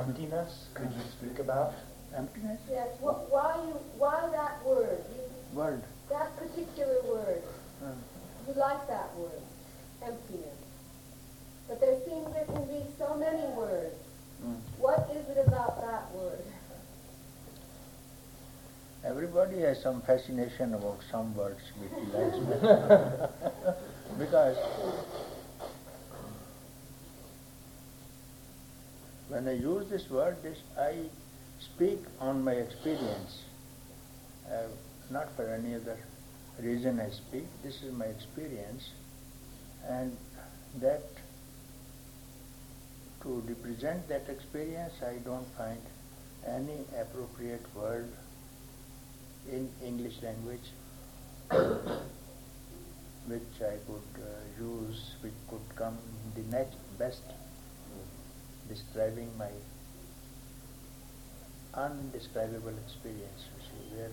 emptiness. Could you speak about emptiness? Yes. Wh- why you? Why that word? You, Word. that particular word. Uh, You like that word, emptiness. But there seems there can be so many words. mm. What is it about that word? Everybody has some fascination about some words which he likes because when I use this word, this I speak on my experience, uh, not for any other reason I speak. This is my experience, and that to represent that experience, I don't find any appropriate word in English language which I could uh, use, which could come the next best describing my undescribable experience, you see, where,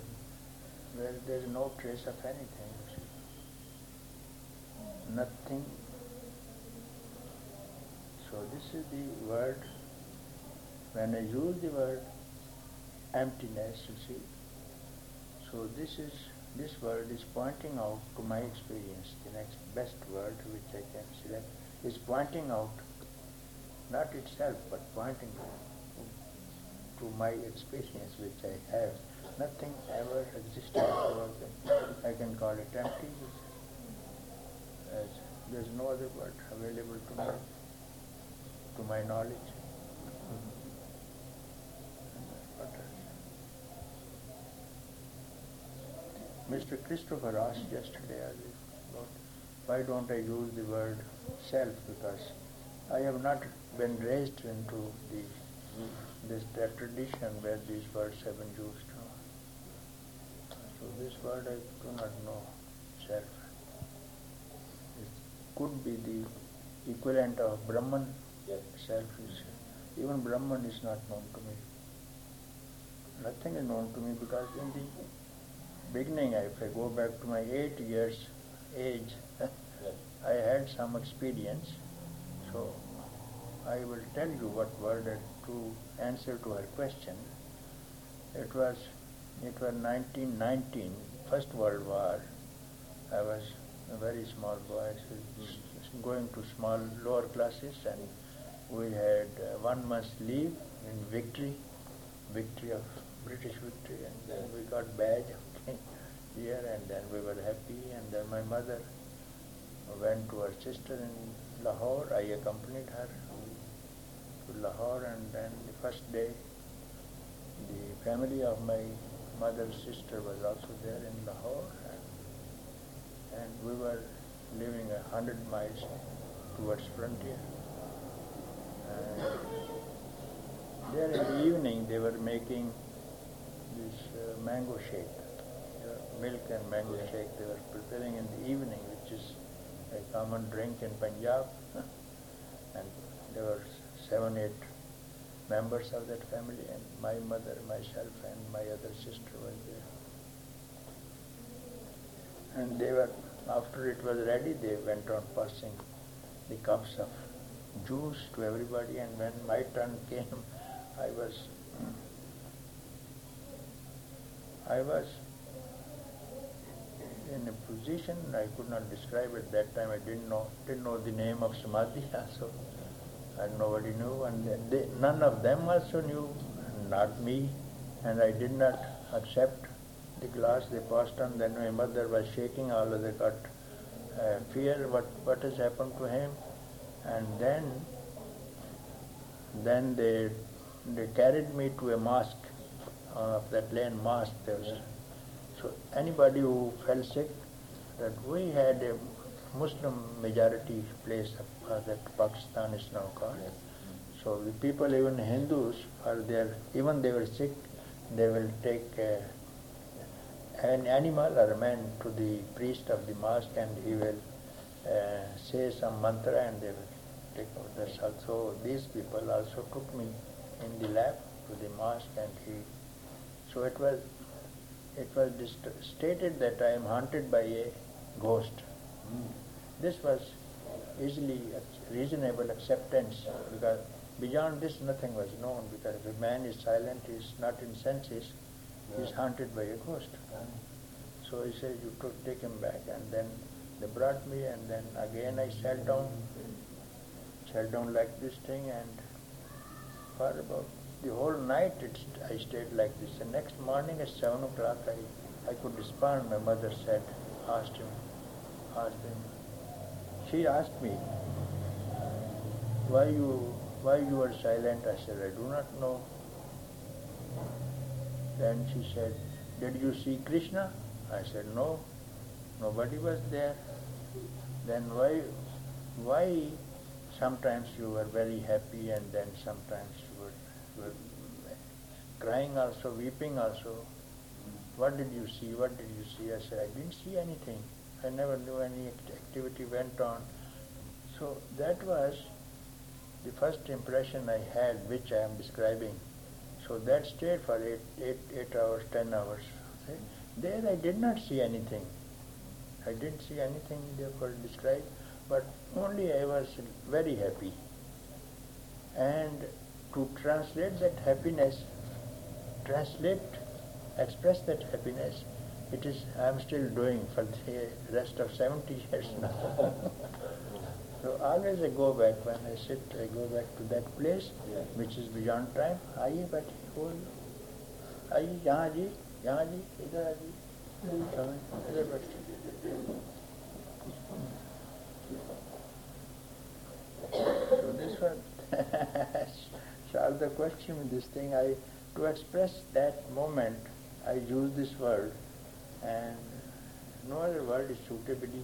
where there is no trace of anything. Nothing. So this is the word, when I use the word emptiness, you see, so this is this word is pointing out to my experience. The next best word which I can select is pointing out, not itself, but pointing to, my experience which I have. Nothing ever existed. I can call it empty. As there's no other word available to me, to my knowledge. Mr. Christopher asked yesterday about why don't I use the word self because I have not been raised into the this tradition where these words have been used. So this word I do not know self. It could be the equivalent of Brahman Yes. self is even Brahman is not known to me. Nothing is known to me because in the beginning, if I go back to my eight years age. I had some experience. So I will tell you what word I- to answer to her question. It was it was 1919, First World War. I was a very small boy, so going to small lower classes, and we had uh, one month's leave in victory, victory of British victory, and then we got badge here, and then we were happy, and then my mother went to her sister in Lahore. I accompanied her to Lahore, and then the first day, the family of my mother's sister was also there in Lahore, and, and we were living a hundred miles towards frontier. And there in the evening, they were making this uh, mango shake, milk and mango shake. They were preparing in the evening, which is a common drink in Punjab. and there were eight members of that family, and my mother, myself, and my other sister were there. And they were, after it was ready, they went on passing the cups of juice to everybody, and when my turn came, I was, I was in a position I could not describe at that time. I didn't know didn't know the name of Samadhi, so and nobody knew, and they, none of them also knew, not me, and I did not accept the glass they passed on. Then my mother was shaking, all of them got uh, fear what what has happened to him, and then then they they carried me to a mosque uh, of that land mosque. There was, so anybody who fell sick, that we had a Muslim majority place uh, that Pakistan is now called. So the people, even Hindus, are there. Even they were sick, they will take uh, an animal or a man to the priest of the mosque, and he will uh, say some mantra, and they will take out the sal. So these people also took me in the lap to the mosque, and he. So it was it was dist- stated that I am haunted by a ghost. Hmm. This was easily ac- reasonable acceptance because Beyond this, nothing was known because if a man is silent, he is not in senses, he is haunted by a ghost. Hmm. So he said, you took, take him back. And then they brought me, and then again I sat down, sat down like this thing, and for about the whole night it, I stayed like this. The next morning at 7 o'clock, I, I could respond, my mother said, asked him, him. She asked me, why you, why you are silent? I said, I do not know. Then she said, did you see Krishna? I said, no, nobody was there. Then why, why sometimes you were very happy and then sometimes you were, you were crying also, weeping also? What did you see? What did you see? I said, I didn't see anything. I never knew any activity went on. So that was the first impression I had, which I am describing. So that stayed for eight, eight, eight hours, ten hours. There I did not see anything. I didn't see anything therefore describe, but only I was very happy. And to translate that happiness, translate, express that happiness, it is I am still doing for the rest of 70 years now. so always I go back, when I sit, I go back to that place, Yeah. which is beyond time. आइए बैठिए हो आइए यहाँ जी यहाँ जी इधर आइए चलो, इधर बैठिए So this one solve the question with this thing. I to express that moment, I use this word, and no other word is suitably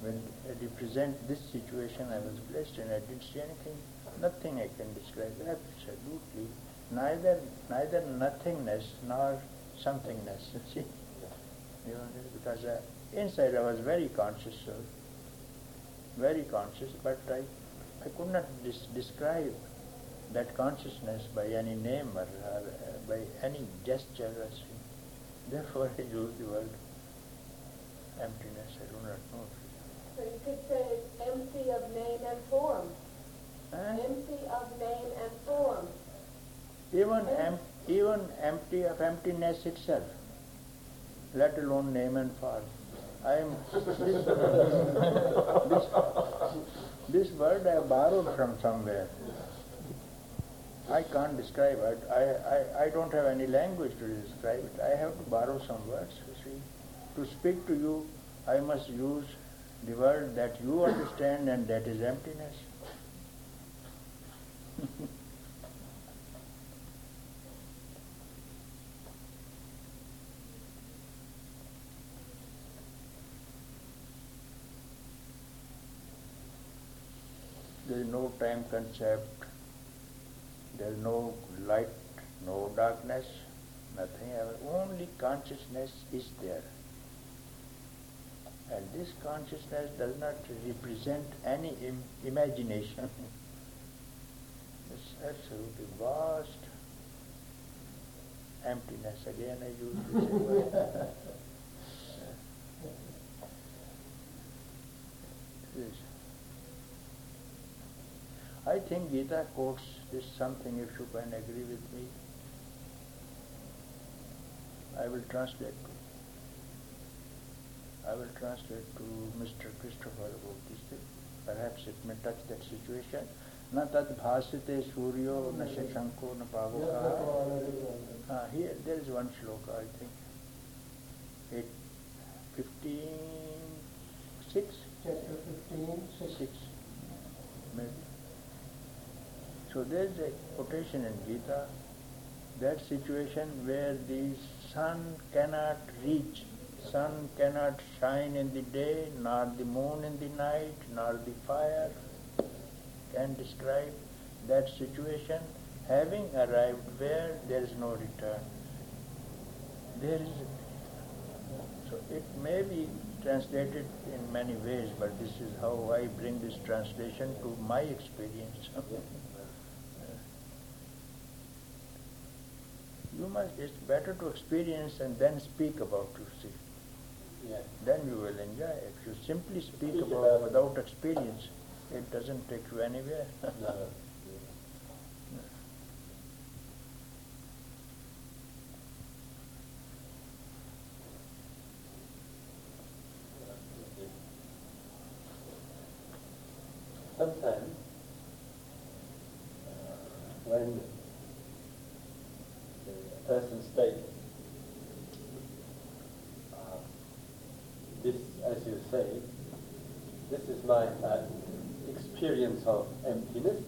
when I represent this situation I was placed in. I didn't see anything, nothing I can describe. Absolutely, neither neither nothingness nor somethingness. You see, you know, because uh, inside I was very conscious, so very conscious, but I I could not dis- describe that consciousness by any name or, or uh, by any gesture or. Therefore, I use the word emptiness. I do not know. So you could say it's empty of name and form. Huh? Empty of name and form. Even em- even empty of emptiness itself, let alone name and form. I am this, this, this word I borrowed from somewhere. I can't describe it. I, I, I don't have any language to describe it. I have to borrow some words, you see. To speak to you, I must use the word that you understand and that is emptiness. There is no time concept, there is no light, no darkness, nothing. Only consciousness is there. And this consciousness does not represent any Im- imagination. it's absolutely vast emptiness. Again, I use this word. I think Gita quotes this something if you can agree with me. I will translate to I will translate to Mr. Christopher about this thing. Perhaps it may touch that situation. न तद भास्यते सूर्यो न शशंको न पावकः uh, here there is one shloka, I think. It, 15, 6? Chapter 15, 6. Maybe. so there is a quotation in Gita, that situation where the sun cannot reach, sun cannot shine in the day, nor the moon in the night, nor the fire can describe that situation having arrived where there is no return. There is so it may be translated in many ways, but this is how I bring this translation to my experience. It's better to experience and then speak about you see. Yeah. Then you will enjoy. If you simply speak, speak about, about without experience, it doesn't take you anywhere. no. Sometimes person states uh, this, as you say, this is my uh, experience of emptiness,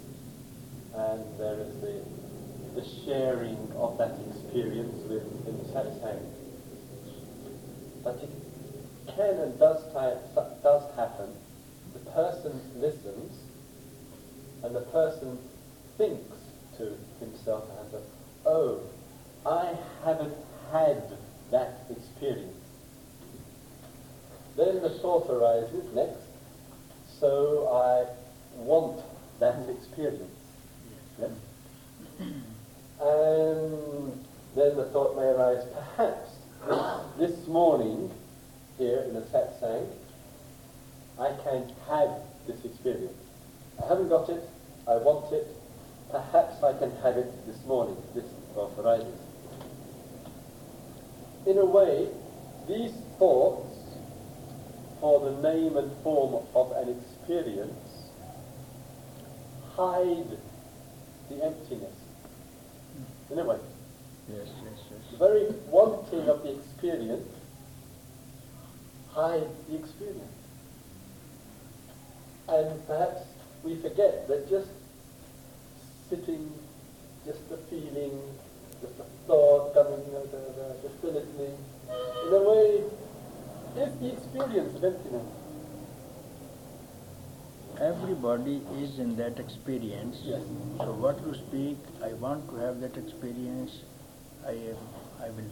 and there is the, the sharing of that experience with in satsang. But it can and does, ti- does happen. The person listens, and the person thinks to himself and herself, oh, I haven't had that experience. Then the thought arises next, so I want that experience. Yes? And then the thought may arise, perhaps this morning here in the satsang, I can have this experience. I haven't got it, I want it, perhaps I can have it this morning, this thought arises. In a way, these thoughts, for the name and form of an experience, hide the emptiness. In a way, Yes, yes, the very wanting of the experience hides the experience. And perhaps we forget that just sitting, just the feeling, thought coming, you uh, know, the, the, the in a way, is the experience of emptiness. Everybody is in that experience. Yes. So what you speak, I want to have that experience. I am, I will,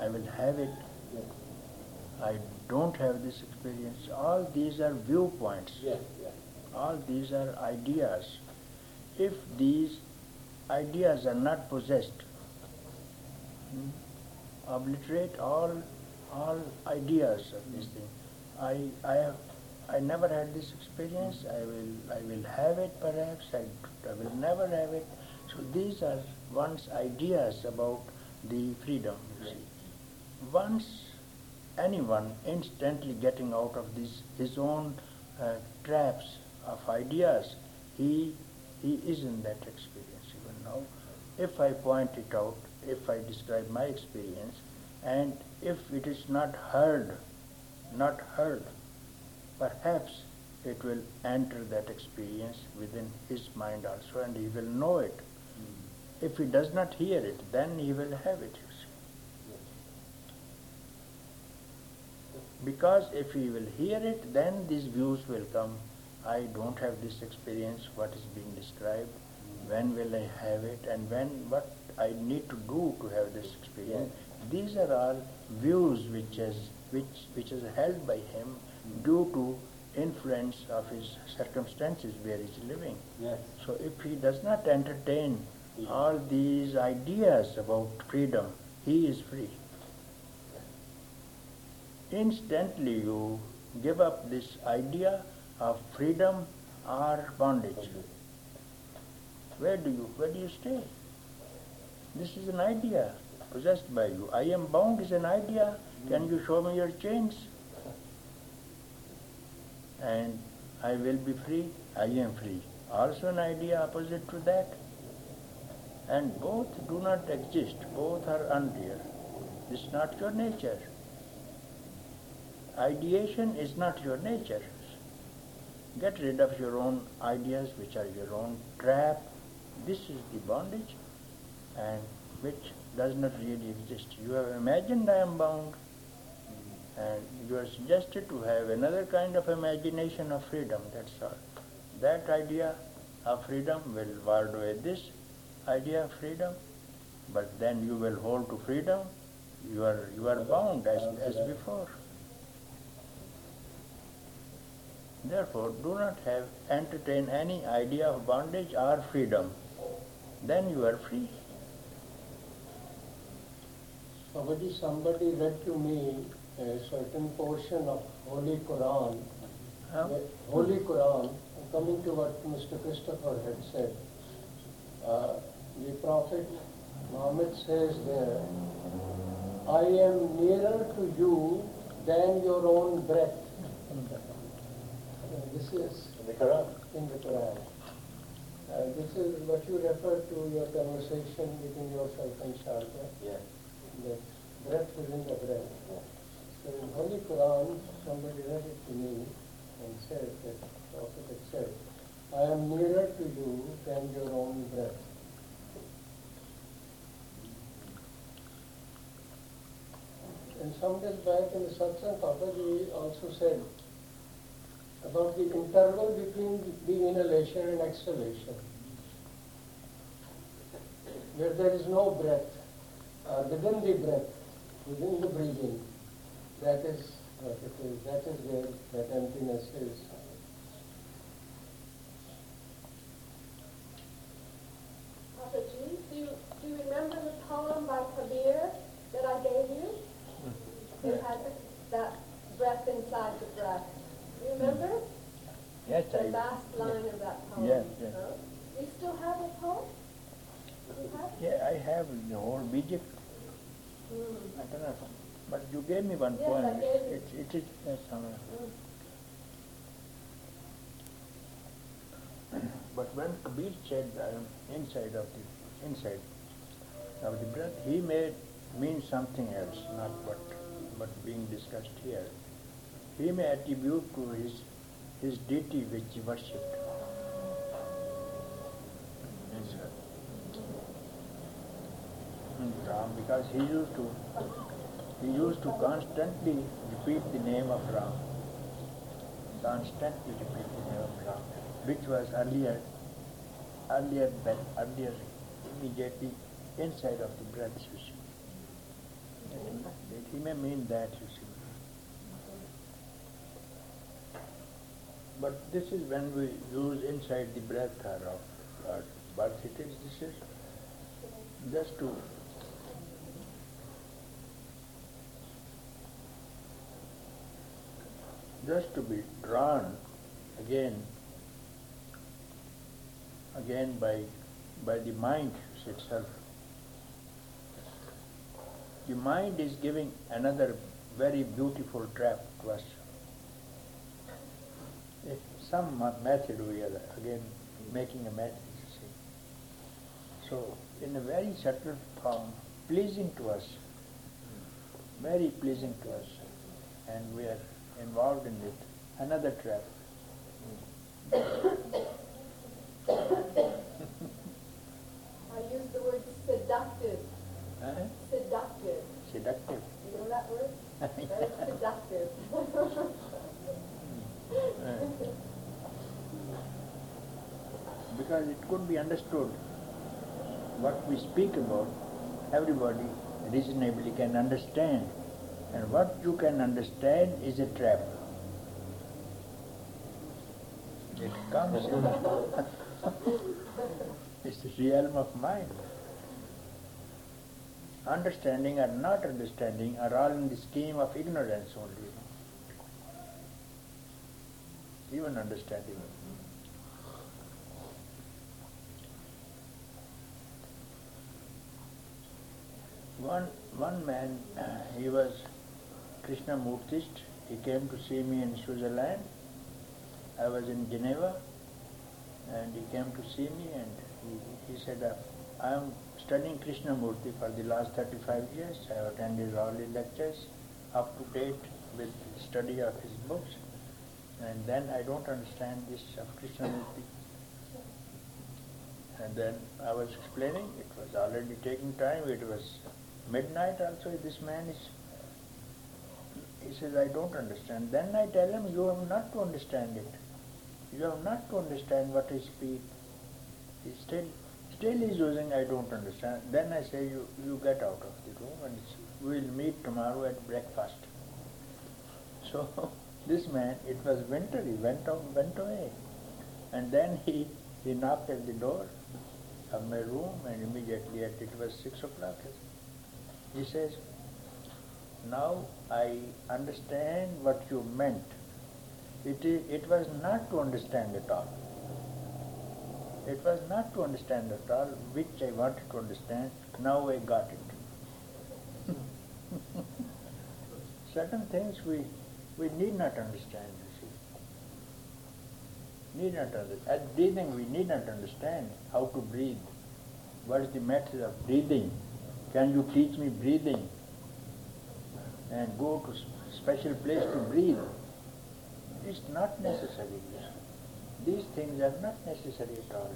I will have it. Yes, I don't have this experience. All these are viewpoints. yes, yes. All these are ideas. If these ideas are not possessed, obliterate all all ideas of this thing. I I have I never had this experience. I will I will have it perhaps. I, I will never have it. So these are one's ideas about the freedom. You see, once anyone instantly getting out of this his own uh, traps of ideas, he he is in that experience even now. If I point it out, if I describe my experience, and if it is not heard, not heard, perhaps it will enter that experience within his mind also, and he will know it. Hmm. If he does not hear it, then he will have it. You see. Because if he will hear it, then these views will come. I don't have this experience, what is being described, when will I have it, and when what I need to do to have this experience. These are all views which is which which is held by him due to influence of his circumstances where he is living. Yes. So if he does not entertain all these ideas about freedom, he is free. Instantly you give up this idea of freedom or bondage. Where do you where do you stay? This is an idea possessed by you. I am bound is an idea. Can you show me your chains? And I will be free. I am free. Also an idea opposite to that. And both do not exist. Both are unreal. Is not your nature. Ideation is not your nature. Get rid of your own ideas, which are your own trap. This is the bondage, and which does not really exist. You have imagined I am bound, and you are suggested to have another kind of imagination of freedom. That's all. That idea of freedom will ward away this idea of freedom, but then you will hold to freedom. You are you are bound as as before. Therefore, do not have entertain any idea of bondage or freedom. Then you are free. Somebody, somebody read to me a certain portion of Holy Quran. Huh? Holy Quran, coming to what Mr. Christopher had said, uh, the Prophet Muhammad says there, I am nearer to you than your own breath. this is In the Quran. in the Quran. Uh, this is what you refer to your conversation between yourself and Sharda, Yes. That breath within the breath. So in Holy Quran, somebody read it to me and said that Prophet had said, I am nearer to you than your own breath. And some days back in the satsang, Papaji also said about the interval between the inhalation and exhalation, where there is no breath, uh, within the breath, within the breathing, that is what it is, that is where that emptiness is. Papa G, do you, do you remember the poem by Kabir that I gave you? It had that breath inside the breath. Remember? Yes, The I. last line of that poem. Yes, yes. Huh? You still have a poem? Yeah, I have the whole. Mm. I don't know. But you gave me one Yes, poem. I gave you. It, it is somewhere. Mm. But when Kabir said I am inside of the inside of the breath, he may mean something else, not what but being discussed here. He may attribute to his his deity which he worshipped. His, uh, Ram, because he used to he used to constantly repeat the name of Ram. Constantly repeat the name of Ram, which was earlier, earlier, but earlier, immediately inside of the breath, you see. He may mean that, you see. But this is when we use inside the breath of or birth it is, this is just to just to be drawn again again by by the mind itself. The mind is giving another very beautiful trap to us. If some method we are again making a method. So in a very subtle form, pleasing to us, very pleasing to us, and we are involved in it. Another trap. I use the word seductive. Huh? Seductive. Seductive. You know that word? Very seductive. Uh, because it could be understood what we speak about, everybody reasonably can understand. And what you can understand is a trap. It comes in. it's the realm of mind. Understanding or not understanding are all in the scheme of ignorance only. Even understanding. One one man, he was Krishna Murtist. He came to see me in Switzerland. I was in Geneva, and he came to see me, and he, he said, uh, "I am studying Krishnamurti for the last 35 years. I have attended all the lectures, up to date with study of his books, and then I don't understand this of Krishnamurti." And then I was explaining, it was already taking time, it was midnight also, this man is, he says, I don't understand. Then I tell him, you have not to understand it. You have not to understand what I speak. He still, still is using, I don't understand. Then I say, you, you get out of the room and we'll meet tomorrow at breakfast. So this man, it was winter, he went out, went away. And then he, he knocked at the door of my room and immediately at it was six o'clock. He says, now I understand what you meant. It, it was not to understand at all. It was not to understand at all, which I wanted to understand. Now I got it. Certain things we, we need not understand, you see. Need not understand. At breathing, we need not understand how to breathe. What is the method of breathing? Can you teach me breathing? And go to special place to breathe. It's not necessary. These things are not necessary at all.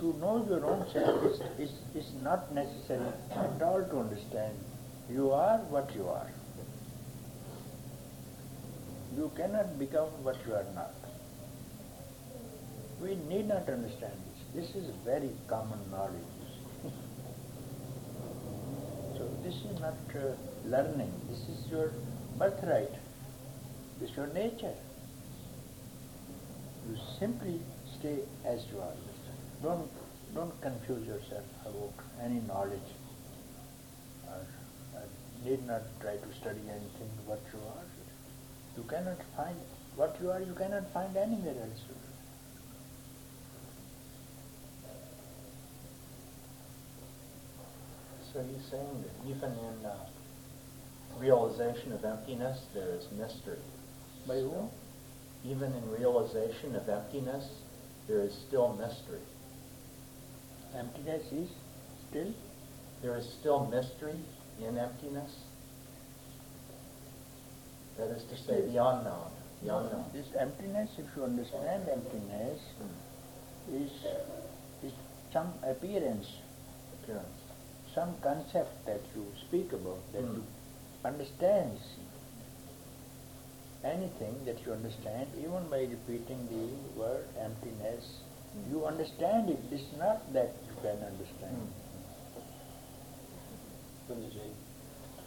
To know your own self is, is, is not necessary at all to understand. You are what you are. You cannot become what you are not. We need not understand this. This is very common knowledge. so this is not uh, learning. This is your birthright. This is your nature. You simply stay as you are. Don't don't confuse yourself about any knowledge. Or, or need not try to study anything what you are. You cannot find what you are. You cannot find anywhere else. So he's saying that even in uh, realization of emptiness, there is mystery. Whom? Even in realization of emptiness, there is still mystery. Emptiness is still? There is still mystery in emptiness. That is to say, the unknown. The unknown. This emptiness, if you understand emptiness, is, is some appearance, Appearance. Some concept that you speak about, that Mm. you understand. Anything that you understand, even by repeating the word emptiness, you understand it. It's not that you can understand. Poonjaji,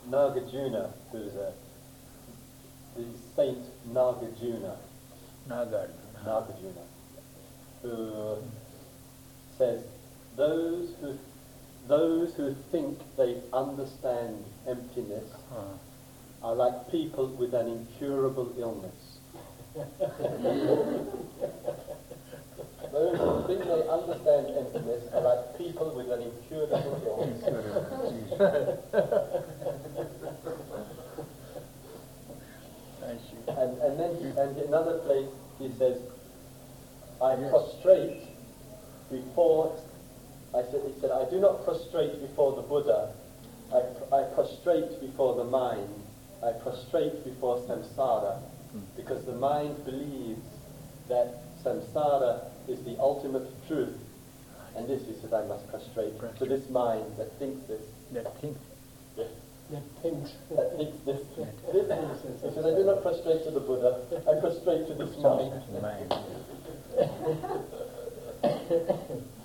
Nagarjuna, who's a the saint Nagarjuna, Nagarjuna. Nagarjuna, who says those who those who think they understand emptiness Uh, are like people with an incurable illness. those who think they understand emptiness are like people with an incurable illness. I see. And, and then he, and in another place he says, I prostrate before, I said, he said, I do not prostrate before the Buddha, I, I prostrate before the mind, I prostrate before samsara, hmm. because the mind believes that samsara is the ultimate truth. And this, he said, I must prostrate to this mind that thinks this. That thing. Yes. That thinks. That thinks this. this he said, I do not prostrate to the Buddha, I prostrate to this mind. Mind.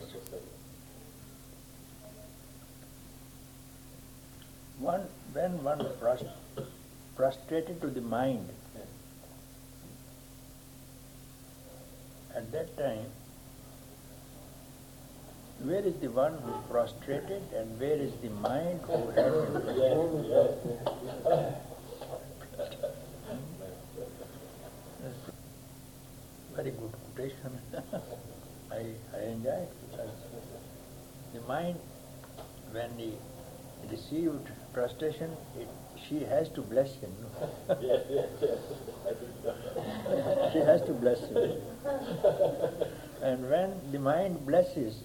yes. One, when one pros- prostrated to the mind, at that time, where is the one who prostrated and where is the mind who yes. Very good quotation. I, I enjoy it the mind, when he received prostration, it, she has to bless him. no? yes, yes, yes. I think so. she has to bless him. and when the mind blesses,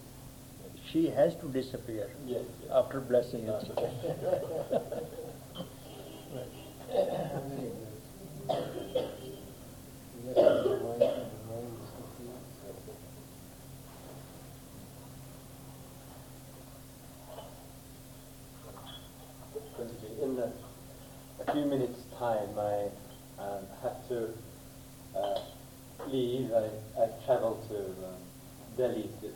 she has to disappear Yes, yes. after blessing it. In a, a few minutes' time, I um, have to uh, leave. I, I travel to um, Delhi this,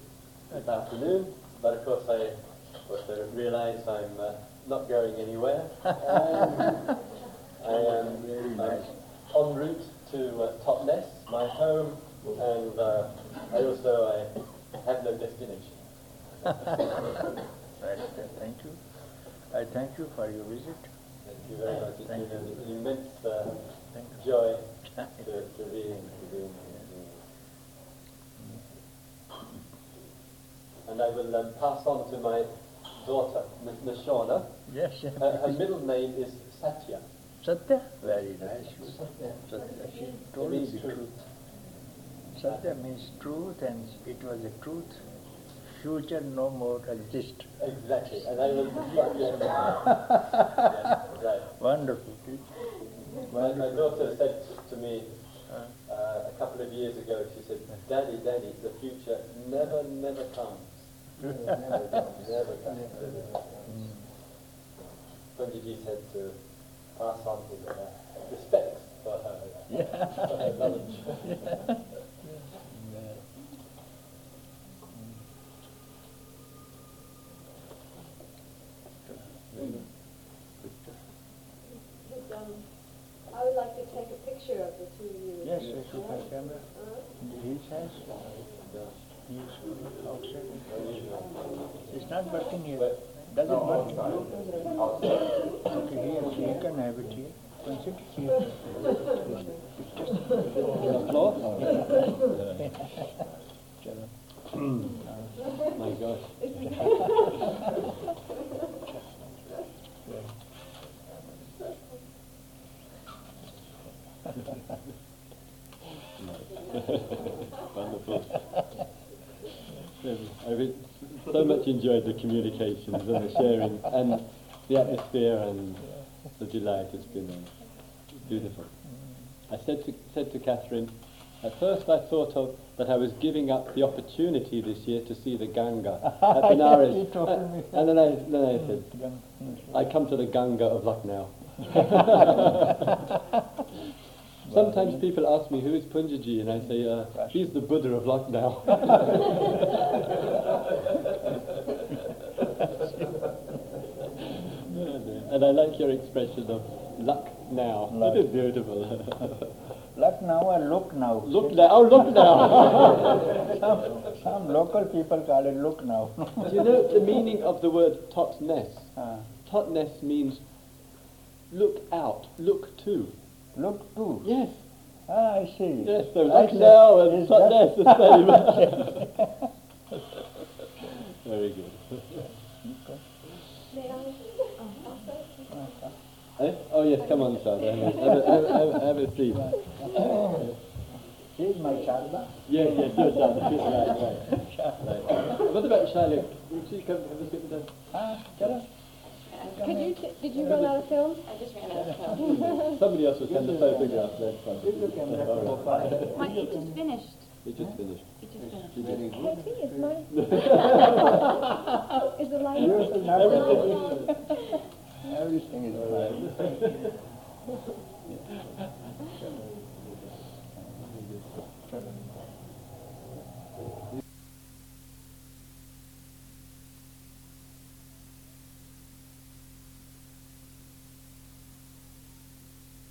this afternoon, but of course I, I realise I'm uh, not going anywhere. And I am nice. en route to uh, Totnes, my home, and uh, I also I have no destination. Right, thank you. I thank you for your visit. Thank you very much. It's Thank been an, you. an immense uh, joy to, to be in, to be in here. And I will um, pass on to my daughter, N- Nashona. Yes, yes. Her, her middle name is Satya. Satya? Very nice. Satya. She told me means the truth. truth. Satya means truth and it was a truth. Future no more exists. Exactly. And I will. yes. yes, right. Wonderful. My, my daughter said to me uh, a couple of years ago, she said, Daddy, Daddy, the future never, never comes. Comes, never comes. Said to pass on his uh, respects for her, for her knowledge. not working here. Does it work? Okay, here, you can have it here. Consider here. Enjoyed the communications and the sharing and the atmosphere and the delight. It's been uh, beautiful. I said to, said to Catherine, at first I thought of that I was giving up the opportunity this year to see the Ganga at Benares. Uh, and then I, then I said, I come to the Ganga of Lucknow. Sometimes people ask me, who is Poonjaji? And I say, uh, he's the Buddha of Lucknow. And I like your expression of luck now. Luck. It is beautiful. luck now or look now. look now. Oh, look now. Some, some local people call it look now. Do you know the meaning of the word totnes? Ah, Totnes means look out, look to. look to? Yes. Ah, I see. Yes, so I look see. now and Is Totnes the same. Very good. May I? Eh? Yes, come on, son. Have a, seat. She's my Sharda. Yes, yes, your son. Right, right. right. What about Charlotte? Would she come have a sit with us? Ah, chalo. Could you, t- did you run out of film? I just ran out of time. Somebody else will send a photograph. That's fine. Give the camera to All right. Gopal. My, it just finished. We just finished. It just finished. Very good. Let's see, is my, is the light? Yours is not Everything. Oh.